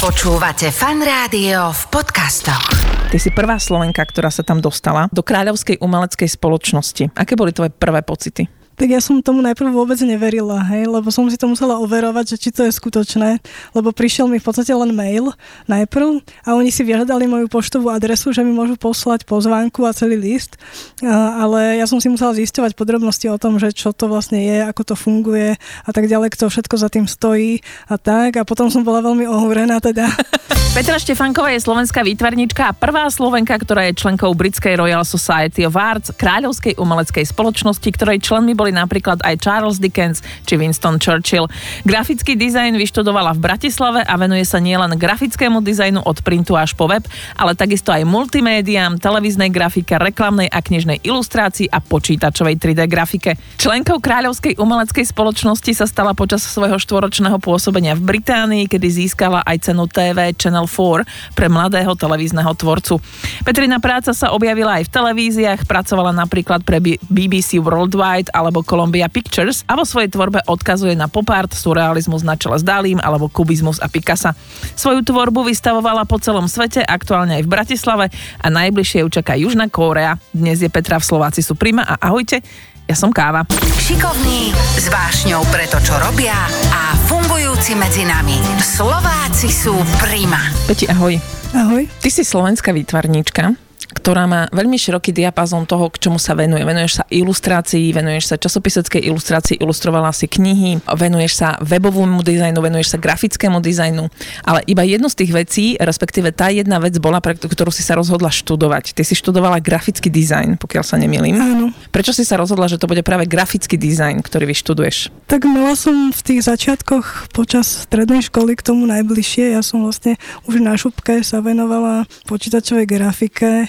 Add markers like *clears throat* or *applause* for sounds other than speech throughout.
Počúvate fan rádio v podcastoch. Ty si prvá Slovenka, ktorá sa tam dostala do Kráľovskej umeleckej spoločnosti. Aké boli tvoje prvé pocity? Tak ja som tomu najprv vôbec neverila, hej, lebo som si to musela overovať, že či to je skutočné, lebo prišiel mi v podstate len mail najprv a oni si vyhľadali moju poštovú adresu, že mi môžu poslať pozvánku a celý list, ale ja som si musela zisťovať podrobnosti o tom, že čo to vlastne je, ako to funguje a tak ďalej, kto všetko za tým stojí a tak a potom som bola veľmi ohúrená teda. *laughs* Petra Štefanková je slovenská výtvarnička a prvá Slovenka, ktorá je členkou britskej Royal Society of Arts, kráľovskej umeleckej spoločnosti, ktorej členmi boli napríklad aj Charles Dickens či Winston Churchill. Grafický dizajn vyštudovala v Bratislave a venuje sa nielen grafickému dizajnu od printu až po web, ale takisto aj multimédiám, televíznej grafike, reklamnej a knižnej ilustrácii a počítačovej 3D grafike. Členkou kráľovskej umeleckej spoločnosti sa stala počas svojho štvoročného pôsobenia v Británii, kedy získala aj cenu TV Channel 4 pre mladého televízneho tvorcu. Petrina práca sa objavila aj v televíziách, pracovala napríklad pre BBC Worldwide alebo Columbia Pictures a vo svojej tvorbe odkazuje na pop art, surrealizmus na čele s Dalím alebo kubizmus a Picasso. Svoju tvorbu vystavovala po celom svete, aktuálne aj v Bratislave a najbližšie ju čaká Južná Kórea. Dnes je Petra v Slováci sú prima a ahojte, ja som Káva. Šikovní, s vášňou pre to, čo robia a fungujúci medzi nami. Slováci sú prima. Peti, ahoj. Ahoj. Ty si slovenská výtvarníčka ktorá má veľmi široký diapazon toho, k čomu sa venuje. Venuješ sa ilustrácii, venuješ sa časopiseckej ilustrácii, ilustrovala si knihy, venuješ sa webovému dizajnu, venuješ sa grafickému dizajnu, ale iba jednu z tých vecí, respektíve tá jedna vec bola, pre ktorú si sa rozhodla študovať. Ty si študovala grafický dizajn, pokiaľ sa nemýlim. Áno. Prečo si sa rozhodla, že to bude práve grafický dizajn, ktorý vyštuduješ? Tak mala som v tých začiatkoch počas strednej školy k tomu najbližšie. Ja som vlastne už na šupke sa venovala počítačovej grafike,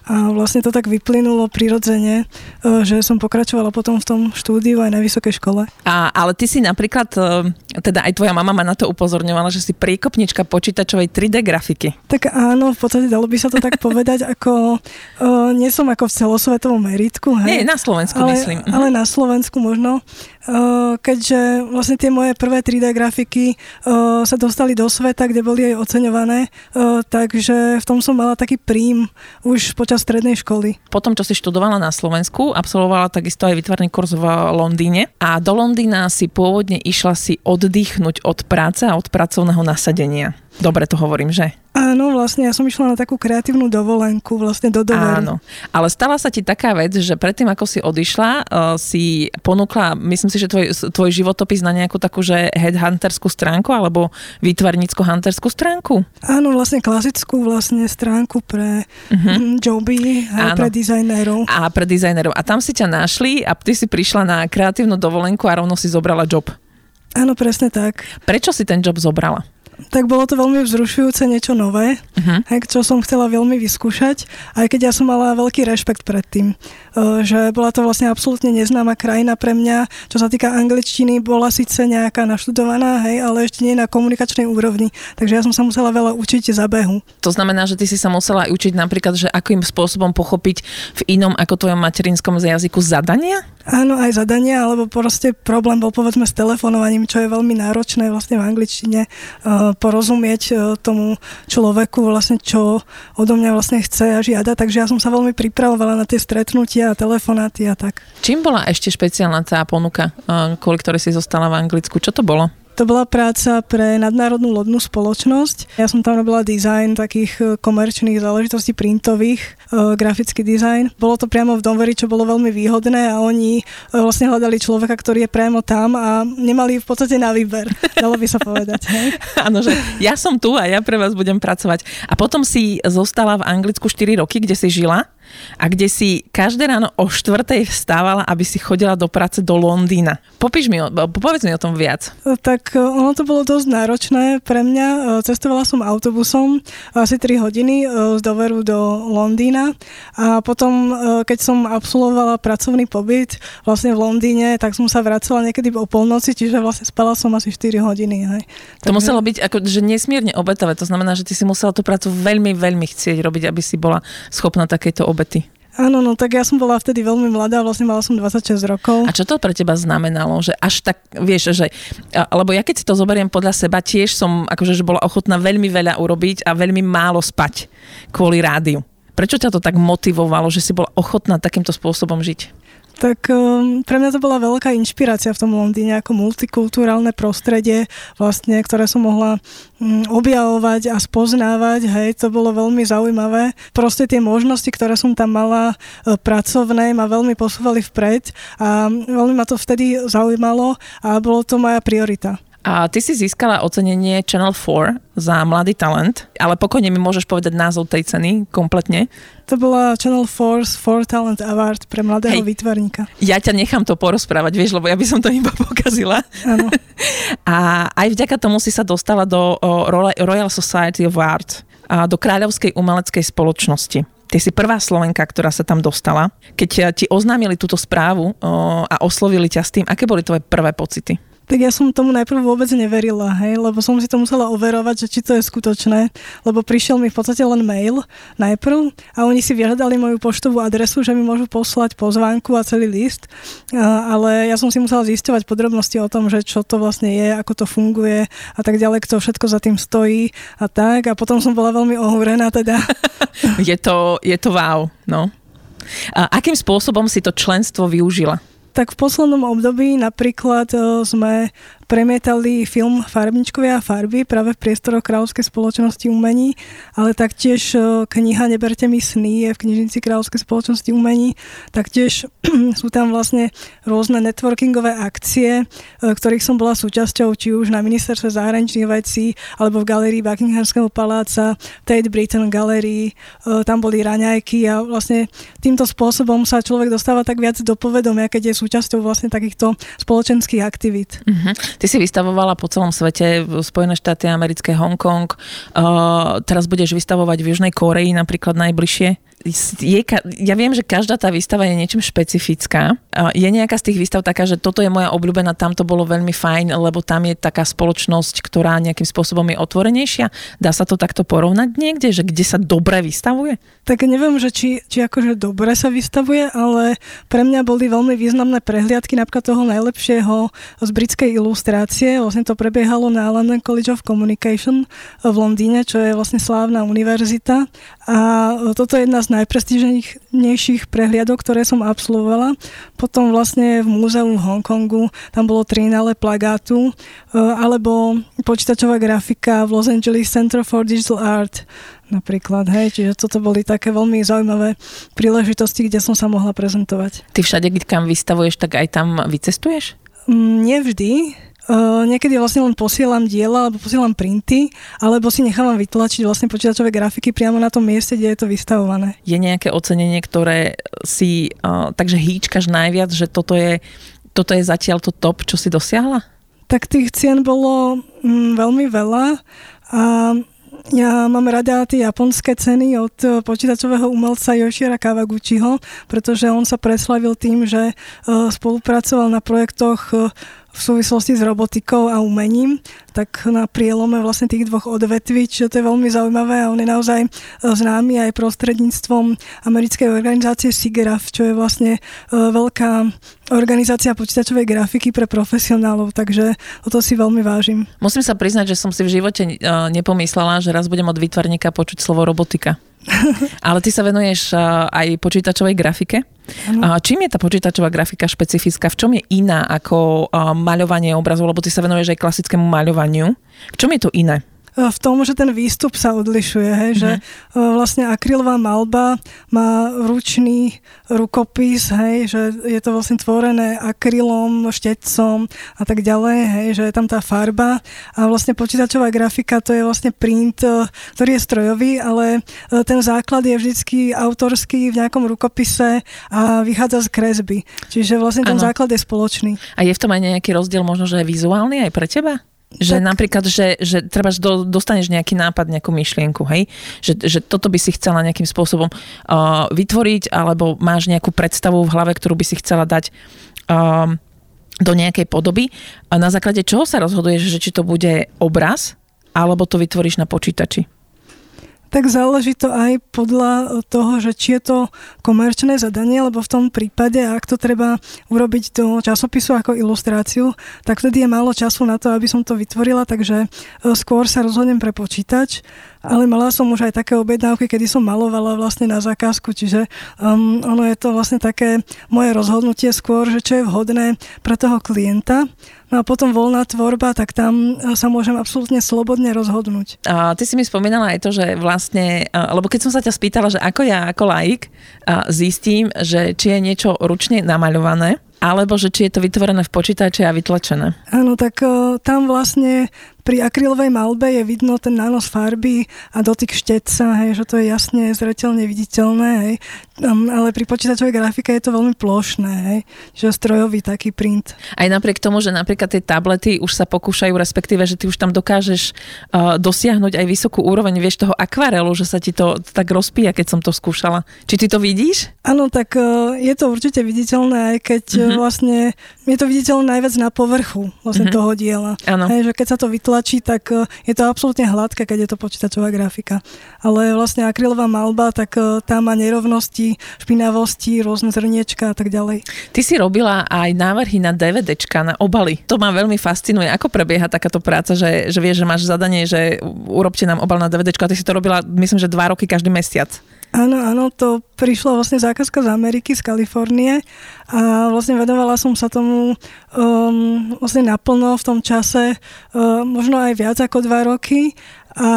a vlastne to tak vyplynulo prirodzene, e, že som pokračovala potom v tom štúdiu aj na vysokej škole. A, ale ty si napríklad, e, teda aj tvoja mama ma na to upozorňovala, že si priekopnička počítačovej 3D grafiky. Tak áno, v podstate dalo by sa to tak povedať, *laughs* ako uh, nie som ako v celosvetovom meritku. Hej, nie, na Slovensku ale, myslím. Mhm. Ale na Slovensku možno. Uh, keďže vlastne tie moje prvé 3D grafiky uh, sa dostali do sveta, kde boli aj oceňované, uh, takže v tom som mala taký príjm už počas strednej školy. Potom, čo si študovala na Slovensku, absolvovala takisto aj vytvarný kurz v Londýne a do Londýna si pôvodne išla si oddychnúť od práce a od pracovného nasadenia. Dobre to hovorím, že? Áno, vlastne ja som išla na takú kreatívnu dovolenku, vlastne do doveru. Áno, ale stala sa ti taká vec, že predtým, ako si odišla, uh, si ponúkla, myslím si, že tvoj, tvoj životopis na nejakú takú, že headhunterskú stránku, alebo výtvarnícko-hunterskú stránku? Áno, vlastne klasickú vlastne stránku pre uh-huh. joby, aj pre dizajnérov. A pre dizajnérov. A tam si ťa našli a ty si prišla na kreatívnu dovolenku a rovno si zobrala job. Áno, presne tak. Prečo si ten job zobrala? Tak bolo to veľmi vzrušujúce, niečo nové, uh-huh. čo som chcela veľmi vyskúšať, aj keď ja som mala veľký rešpekt pred tým, že bola to vlastne absolútne neznáma krajina pre mňa, čo sa týka angličtiny, bola síce nejaká naštudovaná, hej, ale ešte nie na komunikačnej úrovni, takže ja som sa musela veľa učiť za behu. To znamená, že ty si sa musela učiť napríklad, že akým spôsobom pochopiť v inom ako tvojom materinskom jazyku zadania? Áno, aj zadania, alebo proste problém bol povedzme s telefonovaním, čo je veľmi náročné vlastne v angličtine uh, porozumieť uh, tomu človeku vlastne, čo odo mňa vlastne chce a žiada, takže ja som sa veľmi pripravovala na tie stretnutia a telefonáty a tak. Čím bola ešte špeciálna tá ponuka, uh, kvôli ktorej si zostala v Anglicku? Čo to bolo? To bola práca pre nadnárodnú lodnú spoločnosť. Ja som tam robila dizajn takých e, komerčných záležitostí printových, e, grafický dizajn. Bolo to priamo v Donveri, čo bolo veľmi výhodné a oni e, vlastne hľadali človeka, ktorý je priamo tam a nemali v podstate na výber, *laughs* dalo by sa povedať. Áno, že ja som tu a ja pre vás budem pracovať. A potom si zostala v Anglicku 4 roky, kde si žila a kde si každé ráno o štvrtej vstávala, aby si chodila do práce do Londýna. Popíš mi, povedz mi o tom viac. Tak e, ono to bolo dosť náročné pre mňa. E, cestovala som autobusom asi 3 hodiny e, z Doveru do Londýna a potom, keď som absolvovala pracovný pobyt vlastne v Londýne, tak som sa vracala niekedy o polnoci, čiže vlastne spala som asi 4 hodiny. Hej. To muselo byť ako, že nesmierne obetové, to znamená, že ty si musela tú prácu veľmi, veľmi chcieť robiť, aby si bola schopná takéto obety? Áno, no tak ja som bola vtedy veľmi mladá, vlastne mala som 26 rokov. A čo to pre teba znamenalo? Že až tak, vieš, že... Lebo ja keď si to zoberiem podľa seba, tiež som akože že bola ochotná veľmi veľa urobiť a veľmi málo spať kvôli rádiu. Prečo ťa to tak motivovalo, že si bola ochotná takýmto spôsobom žiť? Tak um, pre mňa to bola veľká inšpirácia v tom Londýne ako multikulturálne prostredie, vlastne, ktoré som mohla um, objavovať a spoznávať, hej, to bolo veľmi zaujímavé. Proste tie možnosti, ktoré som tam mala uh, pracovné, ma veľmi posúvali vpred a veľmi ma to vtedy zaujímalo a bolo to moja priorita. A ty si získala ocenenie Channel 4 za mladý talent, ale pokojne mi môžeš povedať názov tej ceny kompletne. To bola Channel 4 4 Talent Award pre mladého Hej, výtvarníka. Ja ťa nechám to porozprávať, vieš, lebo ja by som to iba *laughs* pokazila. Áno. *laughs* A aj vďaka tomu si sa dostala do Royal Society of Art, do Kráľovskej umeleckej spoločnosti. Ty si prvá Slovenka, ktorá sa tam dostala. Keď ti oznámili túto správu a oslovili ťa s tým, aké boli tvoje prvé pocity? Tak ja som tomu najprv vôbec neverila, hej, lebo som si to musela overovať, že či to je skutočné, lebo prišiel mi v podstate len mail najprv a oni si vyhľadali moju poštovú adresu, že mi môžu poslať pozvánku a celý list, ale ja som si musela zisťovať podrobnosti o tom, že čo to vlastne je, ako to funguje a tak ďalej, kto všetko za tým stojí a tak a potom som bola veľmi ohúrená teda. *laughs* je, to, je to wow, no. A akým spôsobom si to členstvo využila? Tak v poslednom období napríklad e, sme premietali film Farbničkovia a farby práve v priestoroch Kráľovskej spoločnosti umení, ale taktiež e, kniha Neberte mi sny je v knižnici Kráľovskej spoločnosti umení. Taktiež *clears throat* sú tam vlastne rôzne networkingové akcie, e, ktorých som bola súčasťou, či už na ministerstve zahraničných vecí, alebo v galerii Buckinghamského paláca, Tate Britain Gallery, e, tam boli raňajky a vlastne týmto spôsobom sa človek dostáva tak viac do povedomia, keď je súčasťou vlastne takýchto spoločenských aktivít. Mm-hmm. Ty si vystavovala po celom svete, Spojené štáty americké, Hongkong, uh, teraz budeš vystavovať v Južnej Koreji napríklad najbližšie je, ja viem, že každá tá výstava je niečím špecifická. Je nejaká z tých výstav taká, že toto je moja obľúbená, tam to bolo veľmi fajn, lebo tam je taká spoločnosť, ktorá nejakým spôsobom je otvorenejšia. Dá sa to takto porovnať niekde, že kde sa dobre vystavuje? Tak neviem, že či, či akože dobre sa vystavuje, ale pre mňa boli veľmi významné prehliadky napríklad toho najlepšieho z britskej ilustrácie. Vlastne to prebiehalo na London College of Communication v Londýne, čo je vlastne slávna univerzita. A toto je jedna z najprestížnejších prehliadok, ktoré som absolvovala. Potom vlastne v múzeu v Hongkongu, tam bolo trinále plagátu, e, alebo počítačová grafika v Los Angeles Center for Digital Art napríklad, hej, čiže toto boli také veľmi zaujímavé príležitosti, kde som sa mohla prezentovať. Ty všade, kam vystavuješ, tak aj tam vycestuješ? Mm, nevždy, Uh, niekedy vlastne len posielam diela alebo posielam printy, alebo si nechávam vytlačiť vlastne počítačové grafiky priamo na tom mieste, kde je to vystavované. Je nejaké ocenenie, ktoré si uh, takže hýčkaš najviac, že toto je, toto je zatiaľ to top, čo si dosiahla? Tak tých cien bolo mm, veľmi veľa a ja mám rada tie japonské ceny od počítačového umelca Yoshira Kawaguchiho, pretože on sa preslavil tým, že spolupracoval na projektoch v súvislosti s robotikou a umením, tak na prielome vlastne tých dvoch odvetví, čiže to je veľmi zaujímavé a on je naozaj e, známy aj prostredníctvom americkej organizácie SIGGRAPH, čo je vlastne e, veľká organizácia počítačovej grafiky pre profesionálov, takže o to si veľmi vážim. Musím sa priznať, že som si v živote e, nepomyslela, že raz budem od výtvarníka počuť slovo robotika. *laughs* Ale ty sa venuješ aj počítačovej grafike. Ano. Čím je tá počítačová grafika špecifická? V čom je iná ako maľovanie obrazov? Lebo ty sa venuješ aj klasickému maľovaniu. V čom je to iné? V tom, že ten výstup sa odlišuje, hej, mm-hmm. že mhm. vlastne akrylová malba má ručný rukopis, hej, že je to vlastne tvorené akrylom, štecom a tak ďalej, hej, že je tam tá farba a vlastne počítačová grafika to je vlastne print, e, ktorý je strojový, ale ten základ je vždycky autorský v nejakom rukopise a vychádza z kresby. Čiže vlastne ten ano. základ je spoločný. A je v tom aj nejaký rozdiel možno, že je vizuálny aj pre teba? Že tak. napríklad, že, že treba, do, dostaneš nejaký nápad, nejakú myšlienku, hej? Že, že toto by si chcela nejakým spôsobom uh, vytvoriť, alebo máš nejakú predstavu v hlave, ktorú by si chcela dať uh, do nejakej podoby. A na základe čoho sa rozhoduješ, že či to bude obraz, alebo to vytvoríš na počítači? Tak záleží to aj podľa toho, že či je to komerčné zadanie, lebo v tom prípade, ak to treba urobiť do časopisu ako ilustráciu, tak vtedy je málo času na to, aby som to vytvorila, takže e, skôr sa rozhodnem pre počítač ale mala som už aj také objednávky, kedy som malovala vlastne na zákazku, čiže um, ono je to vlastne také moje rozhodnutie skôr, že čo je vhodné pre toho klienta. No a potom voľná tvorba, tak tam e, sa môžem absolútne slobodne rozhodnúť. A ty si mi spomínala aj to, že vlastne, lebo keď som sa ťa spýtala, že ako ja ako laik zistím, že či je niečo ručne namaľované, alebo že či je to vytvorené v počítači a vytlačené. Áno, tak uh, tam vlastne pri akrylovej malbe je vidno ten nános farby a dotyk štetca, hej, že to je jasne zretelne viditeľné, hej. Um, ale pri počítačovej grafike je to veľmi plošné, hej, že strojový taký print. Aj napriek tomu, že napríklad tie tablety už sa pokúšajú, respektíve, že ty už tam dokážeš uh, dosiahnuť aj vysokú úroveň, vieš, toho akvarelu, že sa ti to tak rozpíja, keď som to skúšala. Či ty to vidíš? Áno, tak uh, je to určite viditeľné, aj keď uh-huh. vlastne je to viditeľné najviac na povrchu vlastne uh-huh. toho diela. Hej, že keď sa to vytlačí tlačí, tak e, je to absolútne hladké, keď je to počítačová grafika. Ale vlastne akrylová malba, tak e, tá má nerovnosti, špinavosti, rôzne zrniečka a tak ďalej. Ty si robila aj návrhy na DVDčka, na obaly. To ma veľmi fascinuje. Ako prebieha takáto práca, že, že vieš, že máš zadanie, že urobte nám obal na DVDčko a ty si to robila, myslím, že dva roky každý mesiac. Áno, áno, to prišla vlastne zákazka z Ameriky, z Kalifornie a vlastne vedovala som sa tomu um, vlastne naplno v tom čase, um, možno aj viac ako dva roky a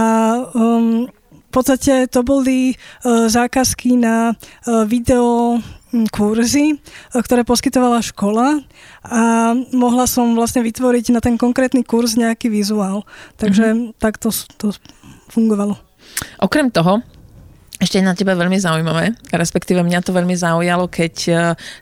um, v podstate to boli uh, zákazky na uh, video hm, kurzy, uh, ktoré poskytovala škola a mohla som vlastne vytvoriť na ten konkrétny kurz nejaký vizuál. Takže mm-hmm. tak to, to fungovalo. Okrem toho, ešte na teba veľmi zaujímavé, respektíve mňa to veľmi zaujalo, keď e,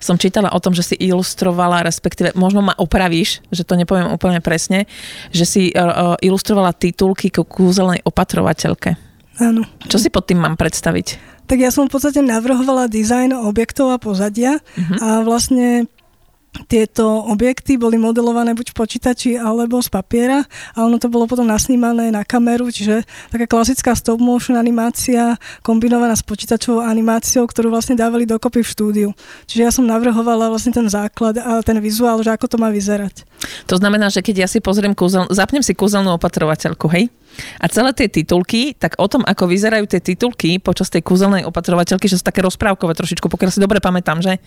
som čítala o tom, že si ilustrovala, respektíve možno ma opravíš, že to nepoviem úplne presne, že si e, e, ilustrovala titulky k kúzelnej opatrovateľke. Áno. Čo si pod tým mám predstaviť? Tak ja som v podstate navrhovala dizajn objektov a pozadia uh-huh. a vlastne tieto objekty boli modelované buď v počítači alebo z papiera a ono to bolo potom nasnímané na kameru, čiže taká klasická stop motion animácia kombinovaná s počítačovou animáciou, ktorú vlastne dávali dokopy v štúdiu. Čiže ja som navrhovala vlastne ten základ a ten vizuál, že ako to má vyzerať. To znamená, že keď ja si pozriem kúzel, zapnem si kúzelnú opatrovateľku, hej? A celé tie titulky, tak o tom, ako vyzerajú tie titulky počas tej kúzelnej opatrovateľky, že sú také rozprávkové trošičku, pokiaľ si dobre pamätám, že?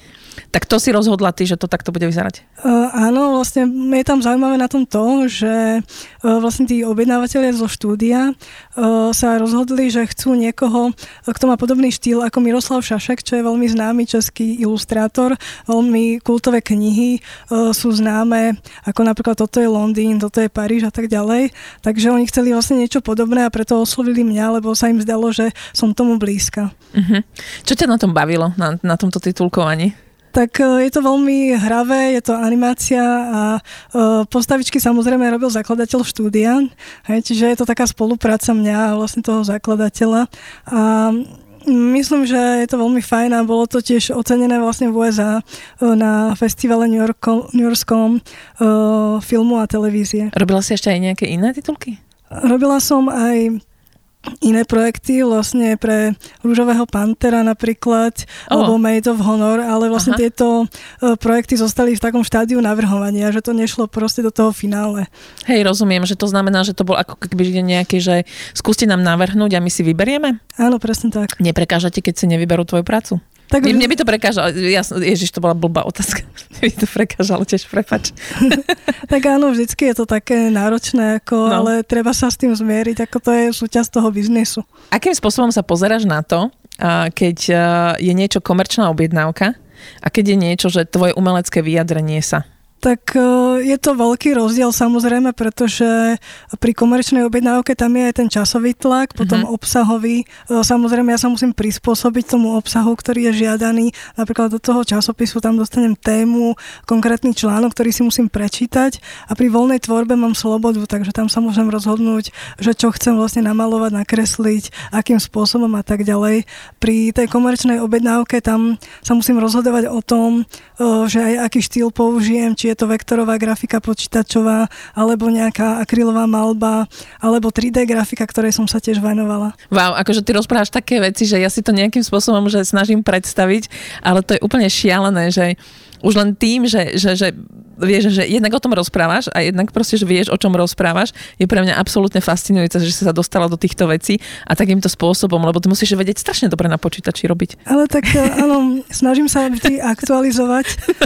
Tak to si rozhodla ty, že to takto bude vyzerať? Uh, áno, vlastne je tam zaujímavé na tom to, že uh, vlastne tí objednávateľia zo štúdia uh, sa rozhodli, že chcú niekoho, kto má podobný štýl ako Miroslav Šašek, čo je veľmi známy český ilustrátor. Veľmi kultové knihy uh, sú známe, ako napríklad Toto je Londýn, Toto je Paríž a tak ďalej. Takže oni chceli vlastne vlastne niečo podobné a preto oslovili mňa, lebo sa im zdalo, že som tomu blízka. Uh-huh. Čo ťa na tom bavilo, na, na tomto titulkovaní? tak e, je to veľmi hravé, je to animácia a uh, postavičky samozrejme robil zakladateľ štúdia, hej, čiže je to taká spolupráca mňa a vlastne toho zakladateľa. A Myslím, že je to veľmi fajn a bolo to tiež ocenené vlastne v USA e, na festivale New, Yorko, New Yorkskom uh, filmu a televízie. Robila si ešte aj nejaké iné titulky? Robila som aj iné projekty vlastne pre Rúžového pantera napríklad, oh. alebo Made of Honor, ale vlastne Aha. tieto uh, projekty zostali v takom štádiu navrhovania, že to nešlo proste do toho finále. Hej, rozumiem, že to znamená, že to bol ako keby nejaké, že skúste nám navrhnúť a my si vyberieme? Áno, presne tak. Neprekážate, keď si nevyberú tvoju prácu? Tak... Mne, mne by to prekážalo, ja, ježiš, to bola blbá otázka. *laughs* Mne by to prekážalo tiež, prepač. *laughs* tak áno, vždycky je to také náročné, ako, no. ale treba sa s tým zmieriť, ako to je súčasť toho biznisu. Akým spôsobom sa pozeráš na to, keď je niečo komerčná objednávka a keď je niečo, že tvoje umelecké vyjadrenie sa? Tak e, je to veľký rozdiel samozrejme, pretože pri komerčnej objednávke tam je aj ten časový tlak, potom uh-huh. obsahový. E, samozrejme ja sa musím prispôsobiť tomu obsahu, ktorý je žiadaný. Napríklad do toho časopisu tam dostanem tému, konkrétny článok, ktorý si musím prečítať a pri voľnej tvorbe mám slobodu, takže tam sa môžem rozhodnúť, že čo chcem vlastne namalovať, nakresliť, akým spôsobom a tak ďalej. Pri tej komerčnej objednávke tam sa musím rozhodovať o tom, e, že aj aký štýl použijem, či či je to vektorová grafika počítačová, alebo nejaká akrylová malba, alebo 3D grafika, ktorej som sa tiež venovala. Wow, akože ty rozprávaš také veci, že ja si to nejakým spôsobom že snažím predstaviť, ale to je úplne šialené, že už len tým, že, že, že vieš, že jednak o tom rozprávaš a jednak proste, že vieš, o čom rozprávaš, je pre mňa absolútne fascinujúce, že si sa dostala do týchto vecí a takýmto spôsobom, lebo ty musíš vedieť strašne dobre na počítači robiť. Ale tak e, áno, snažím sa vždy aktualizovať,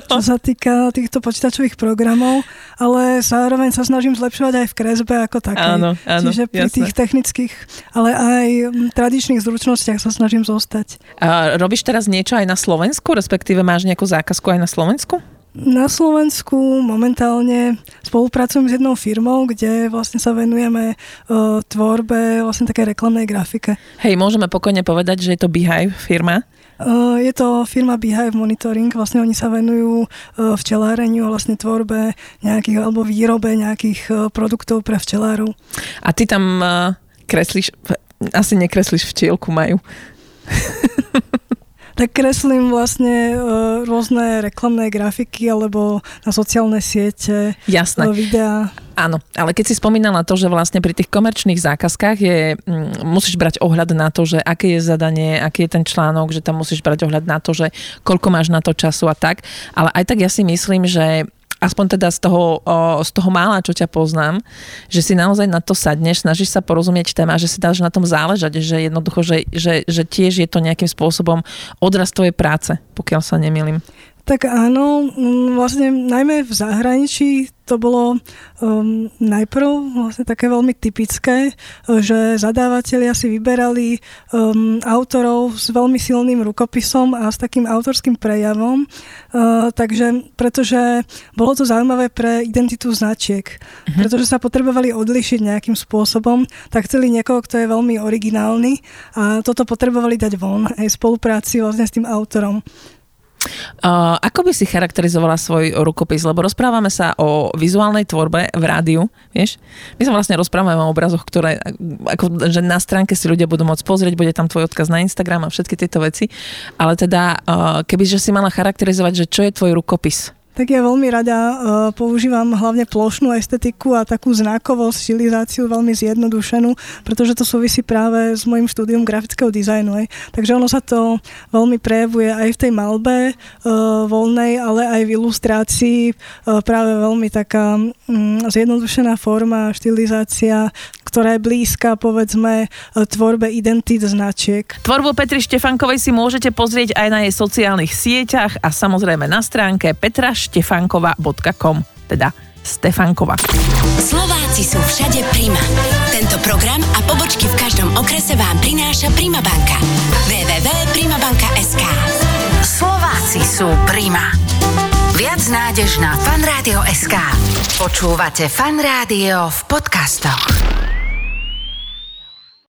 čo sa týka týchto počítačových programov, ale zároveň sa snažím zlepšovať aj v kresbe ako také. Áno, áno, Čiže pri jasné. tých technických, ale aj tradičných zručnostiach sa snažím zostať. A robíš teraz niečo aj na Slovensku, respektíve máš nejakú zákazku aj na Slovensku? Na Slovensku momentálne spolupracujem s jednou firmou, kde vlastne sa venujeme uh, tvorbe vlastne také reklamnej grafike. Hej, môžeme pokojne povedať, že je to Beehive firma. Uh, je to firma Beehive Monitoring, vlastne oni sa venujú uh, včeláreniu a vlastne tvorbe nejakých, alebo výrobe nejakých uh, produktov pre včelárov. A ty tam kreslíš, asi nekreslíš včielku majú. *laughs* tak kreslím vlastne uh, rôzne reklamné grafiky alebo na sociálne siete, Jasné. Uh, videá. Áno, ale keď si spomínala to, že vlastne pri tých komerčných zákazkách je, mm, musíš brať ohľad na to, že aké je zadanie, aký je ten článok, že tam musíš brať ohľad na to, že koľko máš na to času a tak. Ale aj tak ja si myslím, že aspoň teda z toho, z toho mála, čo ťa poznám, že si naozaj na to sadneš, snažíš sa porozumieť téma, že si dáš na tom záležať, že jednoducho, že, že, že tiež je to nejakým spôsobom odraz tvojej práce, pokiaľ sa nemýlim. Tak áno, vlastne najmä v zahraničí to bolo um, najprv vlastne také veľmi typické, že zadávateľia si vyberali um, autorov s veľmi silným rukopisom a s takým autorským prejavom, uh, takže pretože bolo to zaujímavé pre identitu značiek, uh-huh. pretože sa potrebovali odlišiť nejakým spôsobom, tak chceli niekoho, kto je veľmi originálny a toto potrebovali dať von aj v spolupráci vlastne s tým autorom. Uh, ako by si charakterizovala svoj rukopis? Lebo rozprávame sa o vizuálnej tvorbe v rádiu, vieš? My sa vlastne rozprávame o obrazoch, ktoré, ako, že na stránke si ľudia budú môcť pozrieť, bude tam tvoj odkaz na Instagram a všetky tieto veci. Ale teda, keby že si mala charakterizovať, že čo je tvoj rukopis? Tak ja veľmi rada uh, používam hlavne plošnú estetiku a takú znakovosť, štilizáciu veľmi zjednodušenú, pretože to súvisí práve s môjim štúdium grafického dizajnu. Aj. Takže ono sa to veľmi prejavuje aj v tej malbe uh, voľnej, ale aj v ilustrácii. Uh, práve veľmi taká um, zjednodušená forma, štilizácia, ktorá je blízka, povedzme, tvorbe identít značiek. Tvorbu Petry Štefankovej si môžete pozrieť aj na jej sociálnych sieťach a samozrejme na stránke petraštefankova.com, teda Stefankova. Slováci sú všade Prima. Tento program a pobočky v každom okrese vám prináša Prima banka. www.primabanka.sk Slováci sú Prima. Viac nádež na fanradio.sk. Počúvate Fan Rádio v podcastoch.